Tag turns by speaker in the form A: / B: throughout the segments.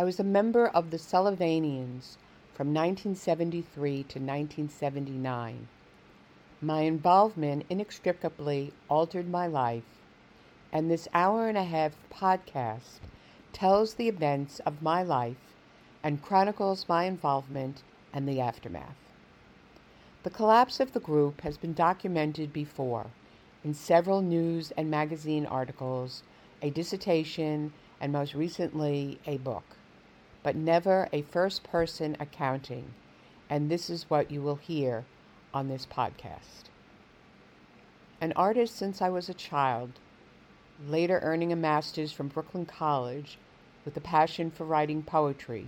A: I was a member of the Sullivanians from 1973 to 1979. My involvement inextricably altered my life, and this hour and a half podcast tells the events of my life and chronicles my involvement and the aftermath. The collapse of the group has been documented before in several news and magazine articles, a dissertation, and most recently a book, but never a first person accounting, and this is what you will hear on this podcast. An artist since I was a child, later earning a master's from Brooklyn College with a passion for writing poetry.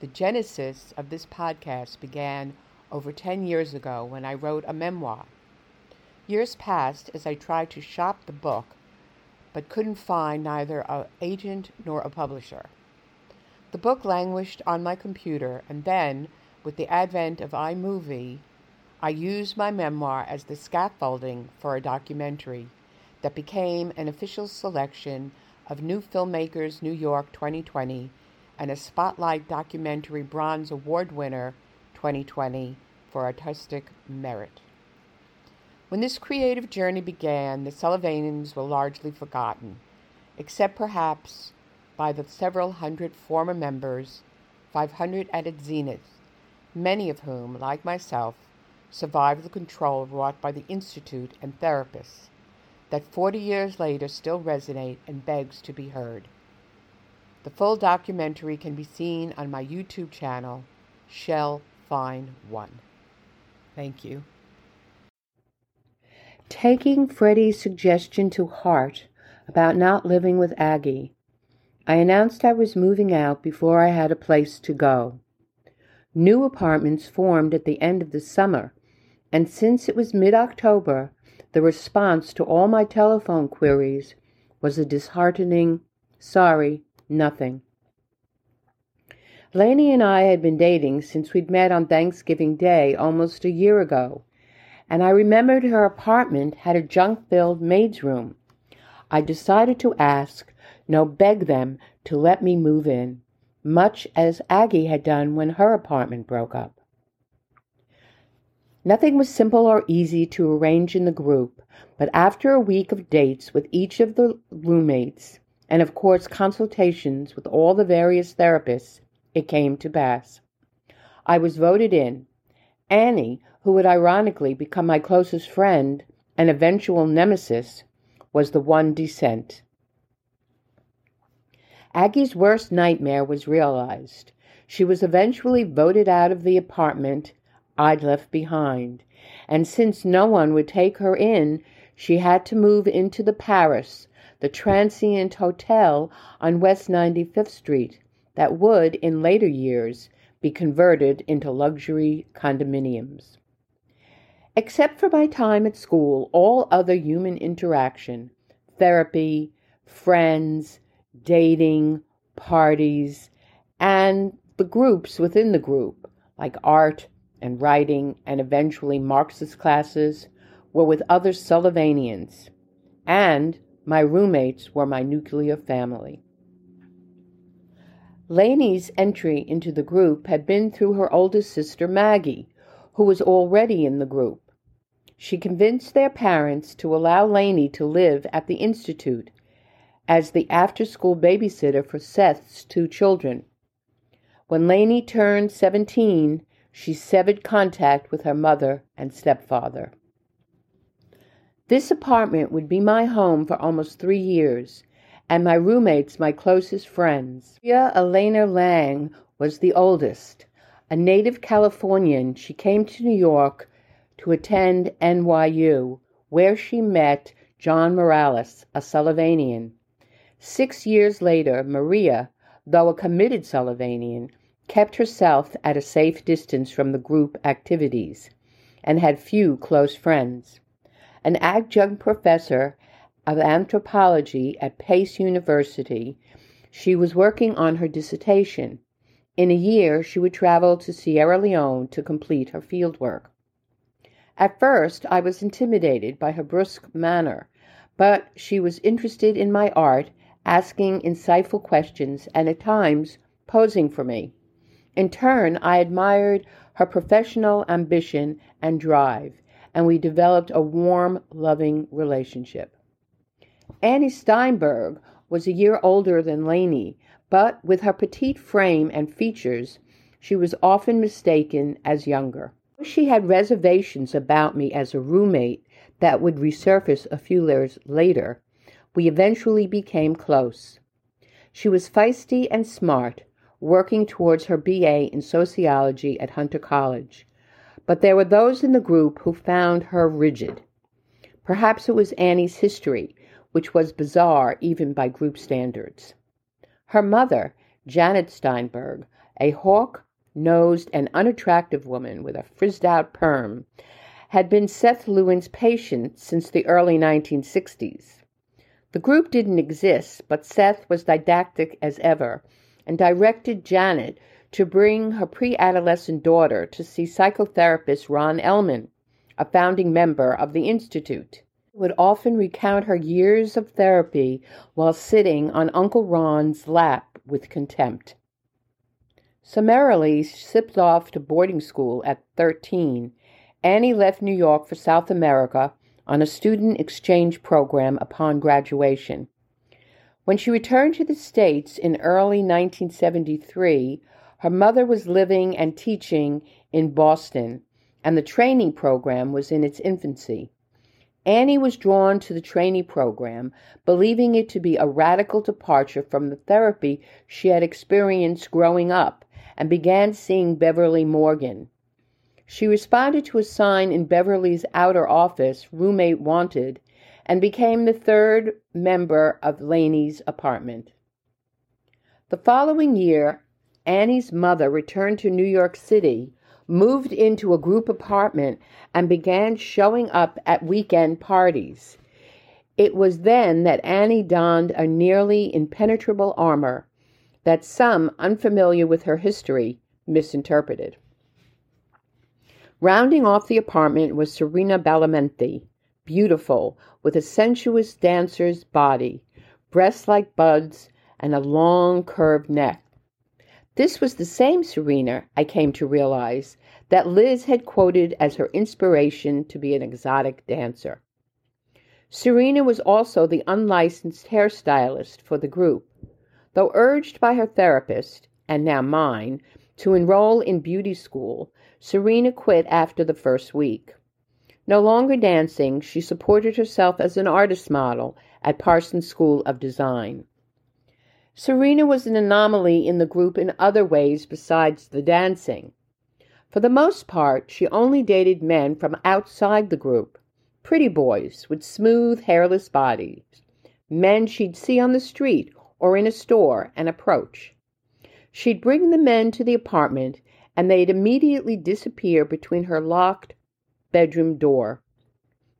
A: The genesis of this podcast began over 10 years ago when I wrote a memoir. Years passed as I tried to shop the book, but couldn't find neither an agent nor a publisher. The book languished on my computer, and then, with the advent of iMovie, I used my memoir as the scaffolding for a documentary that became an official selection of New Filmmakers New York 2020 and a Spotlight Documentary Bronze Award winner 2020 for artistic merit. When this creative journey began, the Sullivanians were largely forgotten, except perhaps by the several hundred former members, 500 at its zenith, many of whom, like myself, survived the control wrought by the Institute and therapists that 40 years later still resonate and begs to be heard. The full documentary can be seen on my YouTube channel, Shell Fein One. Thank you. Taking Freddie's suggestion to heart about not living with Aggie, I announced I was moving out before I had a place to go. New apartments formed at the end of the summer and since it was mid October, the response to all my telephone queries was a disheartening, sorry, nothing. Laney and I had been dating since we'd met on Thanksgiving Day almost a year ago, and I remembered her apartment had a junk filled maid's room. I decided to ask, no, beg them to let me move in, much as Aggie had done when her apartment broke up. Nothing was simple or easy to arrange in the group, but after a week of dates with each of the roommates, and of course consultations with all the various therapists, it came to pass. I was voted in. Annie, who would ironically become my closest friend and eventual nemesis, was the one dissent. Aggie's worst nightmare was realized. She was eventually voted out of the apartment I'd left behind. And since no one would take her in, she had to move into the Paris, the transient hotel on West 95th Street, that would, in later years, be converted into luxury condominiums. Except for my time at school, all other human interaction, therapy, friends, dating, parties, and the groups within the group, like art, and writing and eventually Marxist classes were with other Sullivanians, and my roommates were my nuclear family. Laney's entry into the group had been through her oldest sister Maggie, who was already in the group. She convinced their parents to allow Laney to live at the Institute as the after school babysitter for Seth's two children. When Laney turned 17, she severed contact with her mother and stepfather. This apartment would be my home for almost three years, and my roommates my closest friends. Maria Elena Lang was the oldest. A native Californian, she came to New York to attend NYU, where she met John Morales, a Sullivanian. Six years later, Maria, though a committed Sullivanian, kept herself at a safe distance from the group activities, and had few close friends. An adjunct professor of anthropology at Pace University, she was working on her dissertation. In a year, she would travel to Sierra Leone to complete her fieldwork. At first, I was intimidated by her brusque manner, but she was interested in my art, asking insightful questions and at times posing for me. In turn, I admired her professional ambition and drive, and we developed a warm, loving relationship. Annie Steinberg was a year older than Lainey, but with her petite frame and features, she was often mistaken as younger. She had reservations about me as a roommate that would resurface a few years later. We eventually became close. She was feisty and smart, working towards her BA in sociology at Hunter College. But there were those in the group who found her rigid. Perhaps it was Annie's history, which was bizarre even by group standards. Her mother, Janet Steinberg, a hawk nosed and unattractive woman with a frizzed out perm, had been Seth Lewin's patient since the early 1960s. The group didn't exist, but Seth was didactic as ever and directed Janet to bring her pre adolescent daughter to see psychotherapist Ron Ellman, a founding member of the Institute would often recount her years of therapy while sitting on Uncle Ron's lap with contempt. Summarily shipped off to boarding school at 13, Annie left New York for South America on a student exchange program upon graduation. When she returned to the States in early 1973, her mother was living and teaching in Boston, and the training program was in its infancy. Annie was drawn to the trainee program, believing it to be a radical departure from the therapy she had experienced growing up, and began seeing Beverly Morgan. She responded to a sign in Beverly's outer office, roommate wanted, and became the third member of Laney's apartment. The following year, Annie's mother returned to New York City moved into a group apartment and began showing up at weekend parties. It was then that Annie donned a nearly impenetrable armor that some, unfamiliar with her history, misinterpreted. Rounding off the apartment was Serena Badalamenti, beautiful, with a sensuous dancer's body, breasts like buds, and a long curved neck. This was the same Serena, I came to realize, that Liz had quoted as her inspiration to be an exotic dancer. Serena was also the unlicensed hairstylist for the group. Though urged by her therapist, and now mine, to enroll in beauty school, Serena quit after the first week. No longer dancing, she supported herself as an artist model at Parsons School of Design. Serena was an anomaly in the group in other ways besides the dancing. For the most part, she only dated men from outside the group pretty boys with smooth, hairless bodies, men she'd see on the street or in a store and approach. She'd bring the men to the apartment, and they'd immediately disappear between her locked bedroom door,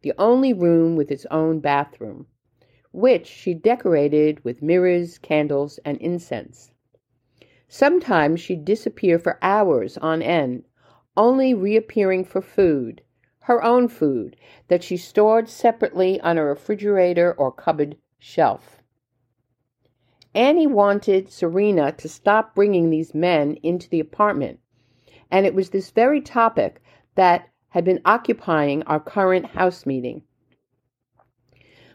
A: the only room with its own bathroom, which she decorated with mirrors, candles, and incense. Sometimes she'd disappear for hours on end only reappearing for food, her own food, that she stored separately on a refrigerator or cupboard shelf. Annie wanted Serena to stop bringing these men into the apartment, and it was this very topic that had been occupying our current house meeting.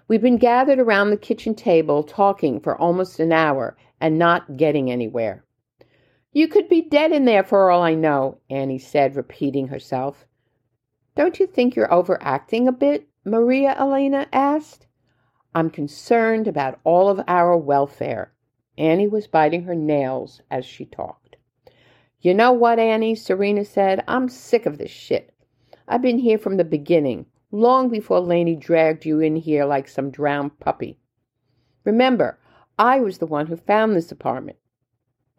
A: We've been gathered around the kitchen table talking for almost an hour and not getting anywhere. You could be dead in there for all I know, Annie said, repeating herself. Don't you think you're overacting a bit? Maria Elena asked. I'm concerned about all of our welfare. Annie was biting her nails as she talked. You know what, Annie? Serena said. I'm sick of this shit. I've been here from the beginning, long before Laney dragged you in here like some drowned puppy. Remember, I was the one who found this apartment.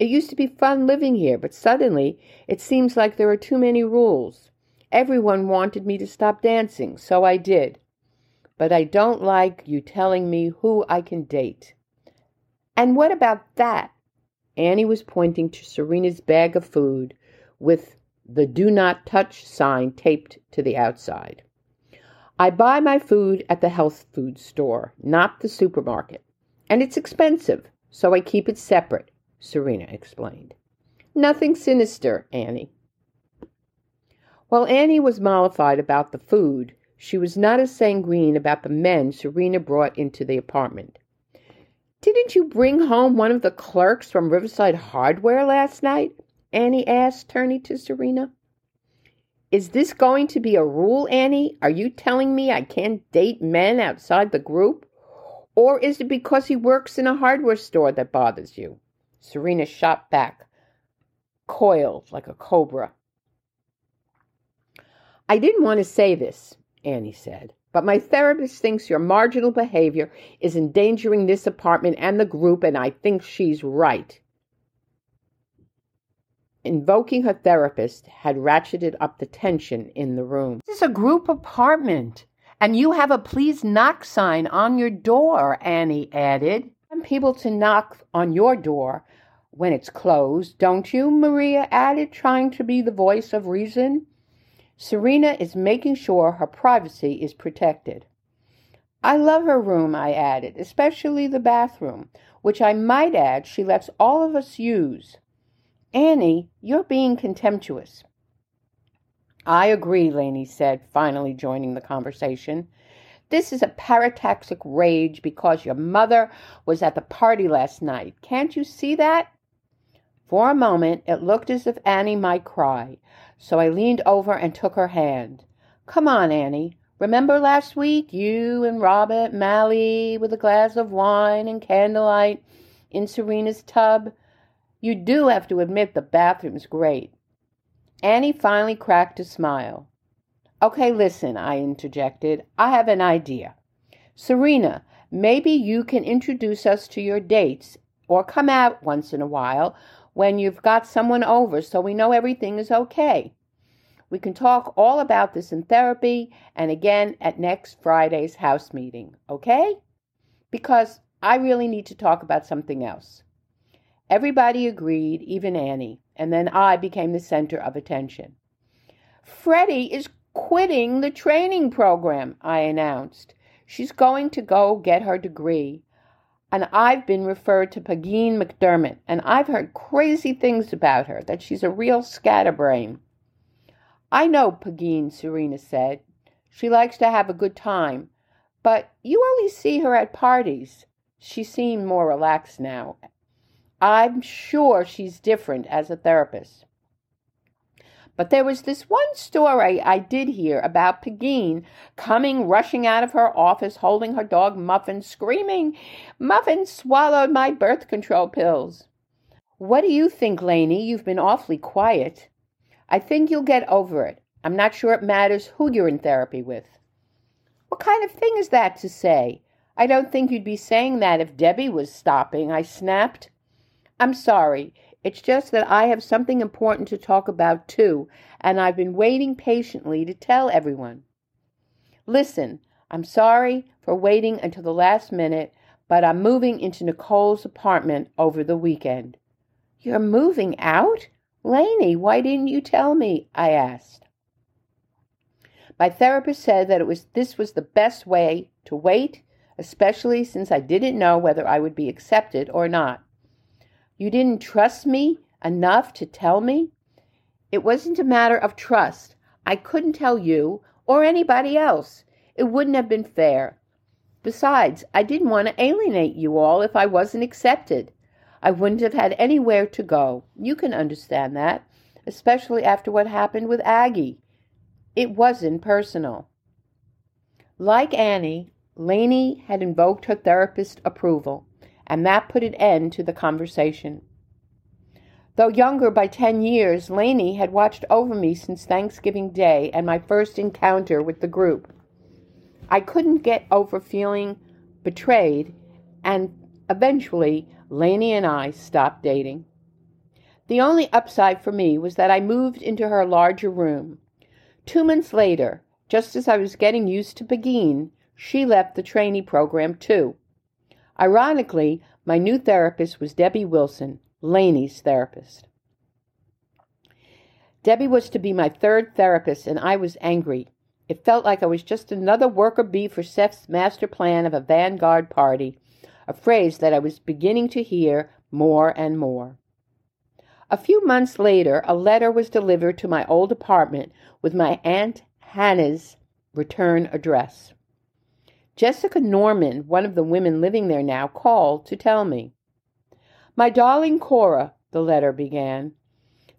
A: It used to be fun living here, but suddenly it seems like there are too many rules. Everyone wanted me to stop dancing, so I did. But I don't like you telling me who I can date. And what about that? Annie was pointing to Serena's bag of food with the do not touch sign taped to the outside. I buy my food at the health food store, not the supermarket. And it's expensive, so I keep it separate Serena explained. Nothing sinister, Annie. While Annie was mollified about the food, she was not as sanguine about the men Serena brought into the apartment. Didn't you bring home one of the clerks from Riverside Hardware last night? Annie asked, turning to Serena. Is this going to be a rule, Annie? Are you telling me I can't date men outside the group? Or is it because he works in a hardware store that bothers you? Serena shot back, coiled like a cobra. I didn't want to say this, Annie said, but my therapist thinks your marginal behavior is endangering this apartment and the group, and I think she's right. Invoking her therapist had ratcheted up the tension in the room. This is a group apartment, and you have a please knock sign on your door, Annie added. Some people to knock on your door when it's closed, don't you? Maria added, trying to be the voice of reason. Serena is making sure her privacy is protected. I love her room, I added, especially the bathroom, which I might add she lets all of us use. Annie, you're being contemptuous. I agree, Laney said, finally joining the conversation. This is a parataxic rage because your mother was at the party last night. Can't you see that? For a moment, it looked as if Annie might cry, so I leaned over and took her hand. Come on, Annie. Remember last week, you and Robert Malley with a glass of wine and candlelight in Serena's tub? You do have to admit the bathroom's great. Annie finally cracked a smile. Okay, listen, I interjected. I have an idea. Serena, maybe you can introduce us to your dates or come out once in a while when you've got someone over so we know everything is okay. We can talk all about this in therapy and again at next Friday's house meeting, okay? Because I really need to talk about something else. Everybody agreed, even Annie, and then I became the center of attention. Freddie is quitting the training program, I announced. She's going to go get her degree and I've been referred to Pegeen McDermott, and I've heard crazy things about her, that she's a real scatterbrain. I know Pegeen, Serena said. She likes to have a good time, but you only see her at parties. She seemed more relaxed now. I'm sure she's different as a therapist. But there was this one story I did hear about Pegeen coming rushing out of her office holding her dog Muffin, screaming, Muffin swallowed my birth control pills. What do you think, Laney? You've been awfully quiet. I think you'll get over it. I'm not sure it matters who you're in therapy with. What kind of thing is that to say? I don't think you'd be saying that if Debbie was stopping, I snapped. I'm sorry. It's just that I have something important to talk about too, and I've been waiting patiently to tell everyone. Listen, I'm sorry for waiting until the last minute, but I'm moving into Nicole's apartment over the weekend. You're moving out? Laney, why didn't you tell me? I asked. My therapist said that it was this was the best way to wait, especially since I didn't know whether I would be accepted or not. You didn't trust me enough to tell me? It wasn't a matter of trust. I couldn't tell you or anybody else. It wouldn't have been fair. Besides, I didn't want to alienate you all if I wasn't accepted. I wouldn't have had anywhere to go. You can understand that, especially after what happened with Aggie. It wasn't personal. Like Annie, Laney had invoked her therapist's approval and that put an end to the conversation. Though younger by ten years, Laney had watched over me since Thanksgiving Day and my first encounter with the group. I couldn't get over feeling betrayed, and eventually Laney and I stopped dating. The only upside for me was that I moved into her larger room. Two months later, just as I was getting used to Pegeen, she left the trainee program too. Ironically, my new therapist was Debbie Wilson, Laney's therapist. Debbie was to be my third therapist, and I was angry. It felt like I was just another worker bee for Seth's master plan of a vanguard party, a phrase that I was beginning to hear more and more. A few months later, a letter was delivered to my old apartment with my Aunt Hannah's return address. Jessica Norman, one of the women living there now, called to tell me. My darling Cora, the letter began,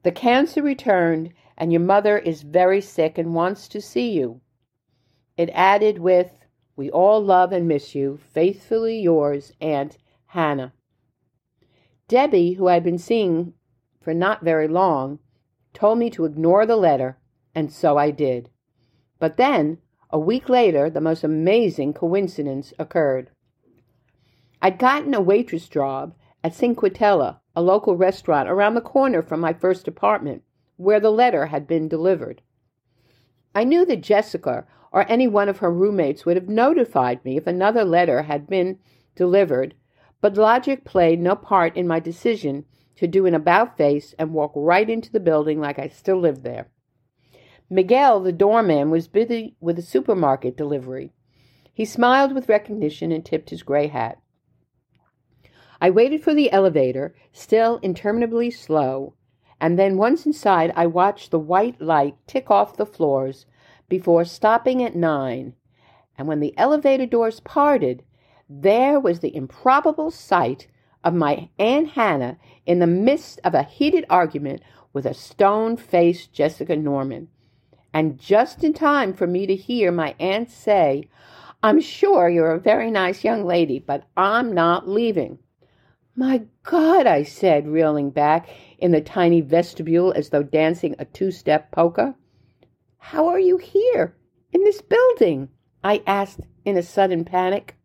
A: the cancer returned and your mother is very sick and wants to see you. It added with, We all love and miss you. Faithfully yours, Aunt Hannah. Debbie, who I'd been seeing for not very long, told me to ignore the letter, and so I did. But then, a week later, the most amazing coincidence occurred. I'd gotten a waitress job at Cinquitella, a local restaurant around the corner from my first apartment, where the letter had been delivered. I knew that Jessica or any one of her roommates would have notified me if another letter had been delivered, but logic played no part in my decision to do an about face and walk right into the building like I still lived there. Miguel, the doorman, was busy with a supermarket delivery. He smiled with recognition and tipped his gray hat. I waited for the elevator, still interminably slow, and then once inside I watched the white light tick off the floors before stopping at nine. And when the elevator doors parted, there was the improbable sight of my Aunt Hannah in the midst of a heated argument with a stone faced Jessica Norman and just in time for me to hear my aunt say, I'm sure you're a very nice young lady, but I'm not leaving. My God, I said, reeling back in the tiny vestibule as though dancing a two step polka. How are you here, in this building? I asked in a sudden panic.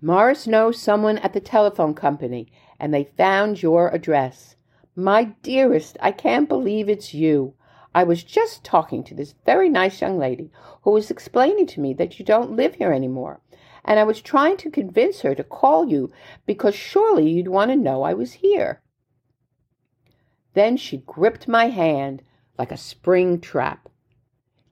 A: Morris knows someone at the telephone company, and they found your address. My dearest, I can't believe it's you. I was just talking to this very nice young lady who was explaining to me that you don't live here anymore. And I was trying to convince her to call you because surely you'd want to know I was here. Then she gripped my hand like a spring trap.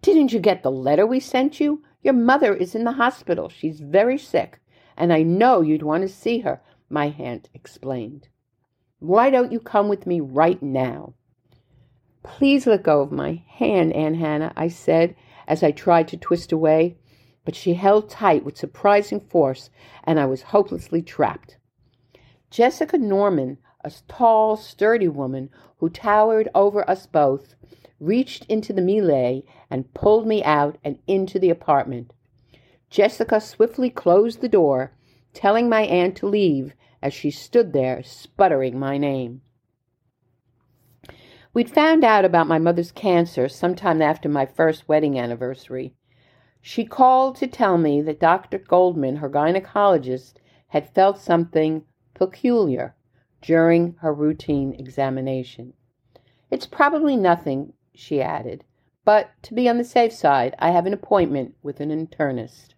A: Didn't you get the letter we sent you? Your mother is in the hospital. She's very sick, and I know you'd want to see her, my aunt explained. Why don't you come with me right now? Please let go of my hand, Aunt Hannah, I said as I tried to twist away, but she held tight with surprising force, and I was hopelessly trapped. Jessica Norman, a tall, sturdy woman who towered over us both, reached into the melee and pulled me out and into the apartment. Jessica swiftly closed the door, telling my aunt to leave as she stood there sputtering my name. We'd found out about my mother's cancer sometime after my first wedding anniversary. She called to tell me that Dr. Goldman, her gynecologist, had felt something peculiar during her routine examination. It's probably nothing, she added, but to be on the safe side, I have an appointment with an internist.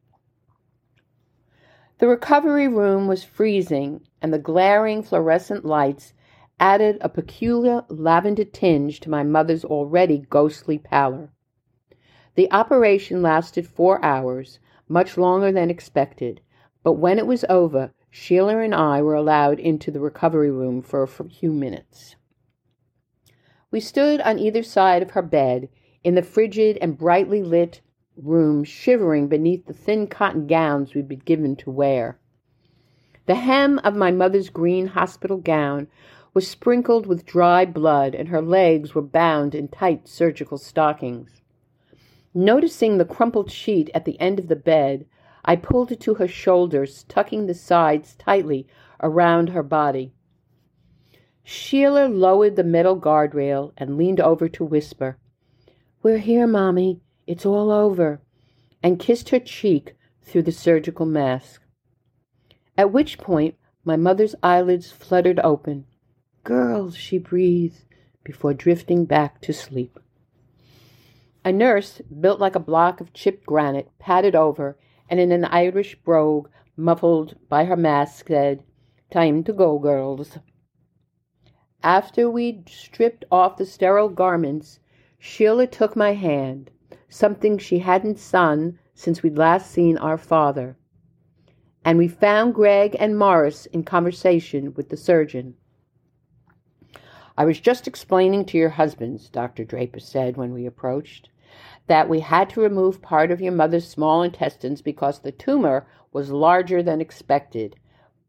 A: The recovery room was freezing, and the glaring fluorescent lights added a peculiar lavender tinge to my mother's already ghostly pallor. The operation lasted four hours, much longer than expected, but when it was over, Sheila and I were allowed into the recovery room for a few minutes. We stood on either side of her bed in the frigid and brightly lit room, shivering beneath the thin cotton gowns we'd been given to wear. The hem of my mother's green hospital gown was sprinkled with dry blood, and her legs were bound in tight surgical stockings. Noticing the crumpled sheet at the end of the bed, I pulled it to her shoulders, tucking the sides tightly around her body. Sheila lowered the metal guardrail and leaned over to whisper, We're here, Mommy. It's all over, and kissed her cheek through the surgical mask. At which point my mother's eyelids fluttered open, Girls, she breathed before drifting back to sleep. A nurse, built like a block of chipped granite, padded over and in an Irish brogue, muffled by her mask, said, Time to go, girls. After we'd stripped off the sterile garments, Sheila took my hand, something she hadn't done since we'd last seen our father. and we found Greg and Morris in conversation with the surgeon. I was just explaining to your husbands, Dr. Draper said when we approached, that we had to remove part of your mother's small intestines because the tumor was larger than expected.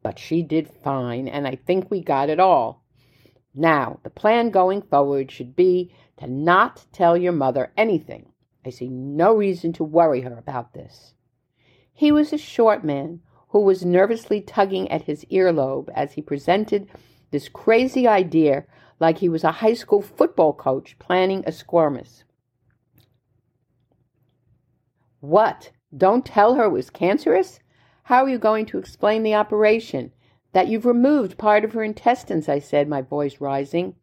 A: But she did fine, and I think we got it all. Now, the plan going forward should be to not tell your mother anything. I see no reason to worry her about this. He was a short man who was nervously tugging at his earlobe as he presented this crazy idea like he was a high school football coach planning a skirmish. What? Don't tell her it was cancerous? How are you going to explain the operation? That you've removed part of her intestines, I said, my voice rising.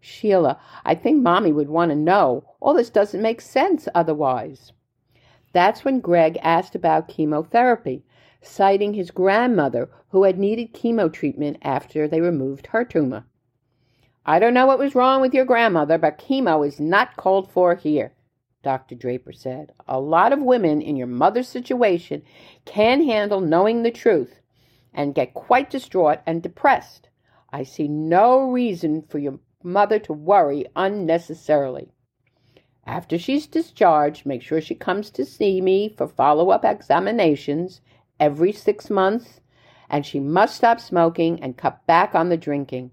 A: Sheila, I think Mommy would want to know. All this doesn't make sense otherwise. That's when Greg asked about chemotherapy, citing his grandmother who had needed chemo treatment after they removed her tumor. I don't know what was wrong with your grandmother, but chemo is not called for here, Dr. Draper said. A lot of women in your mother's situation can handle knowing the truth and get quite distraught and depressed. I see no reason for your mother to worry unnecessarily. After she's discharged, make sure she comes to see me for follow up examinations every six months, and she must stop smoking and cut back on the drinking.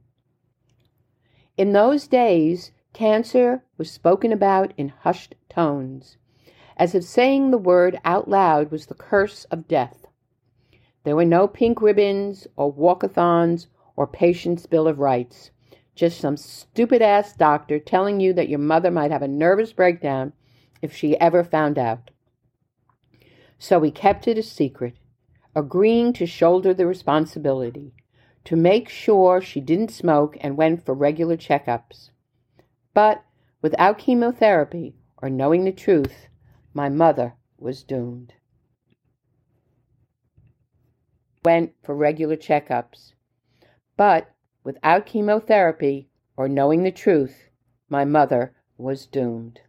A: In those days, cancer was spoken about in hushed tones, as if saying the word out loud was the curse of death. There were no pink ribbons or walkathons or patient's bill of rights. Just some stupid ass doctor telling you that your mother might have a nervous breakdown if she ever found out. So we kept it a secret, agreeing to shoulder the responsibility to make sure she didn't smoke and went for regular checkups. But without chemotherapy or knowing the truth, my mother was doomed. Went for regular checkups. But without chemotherapy or knowing the truth, my mother was doomed.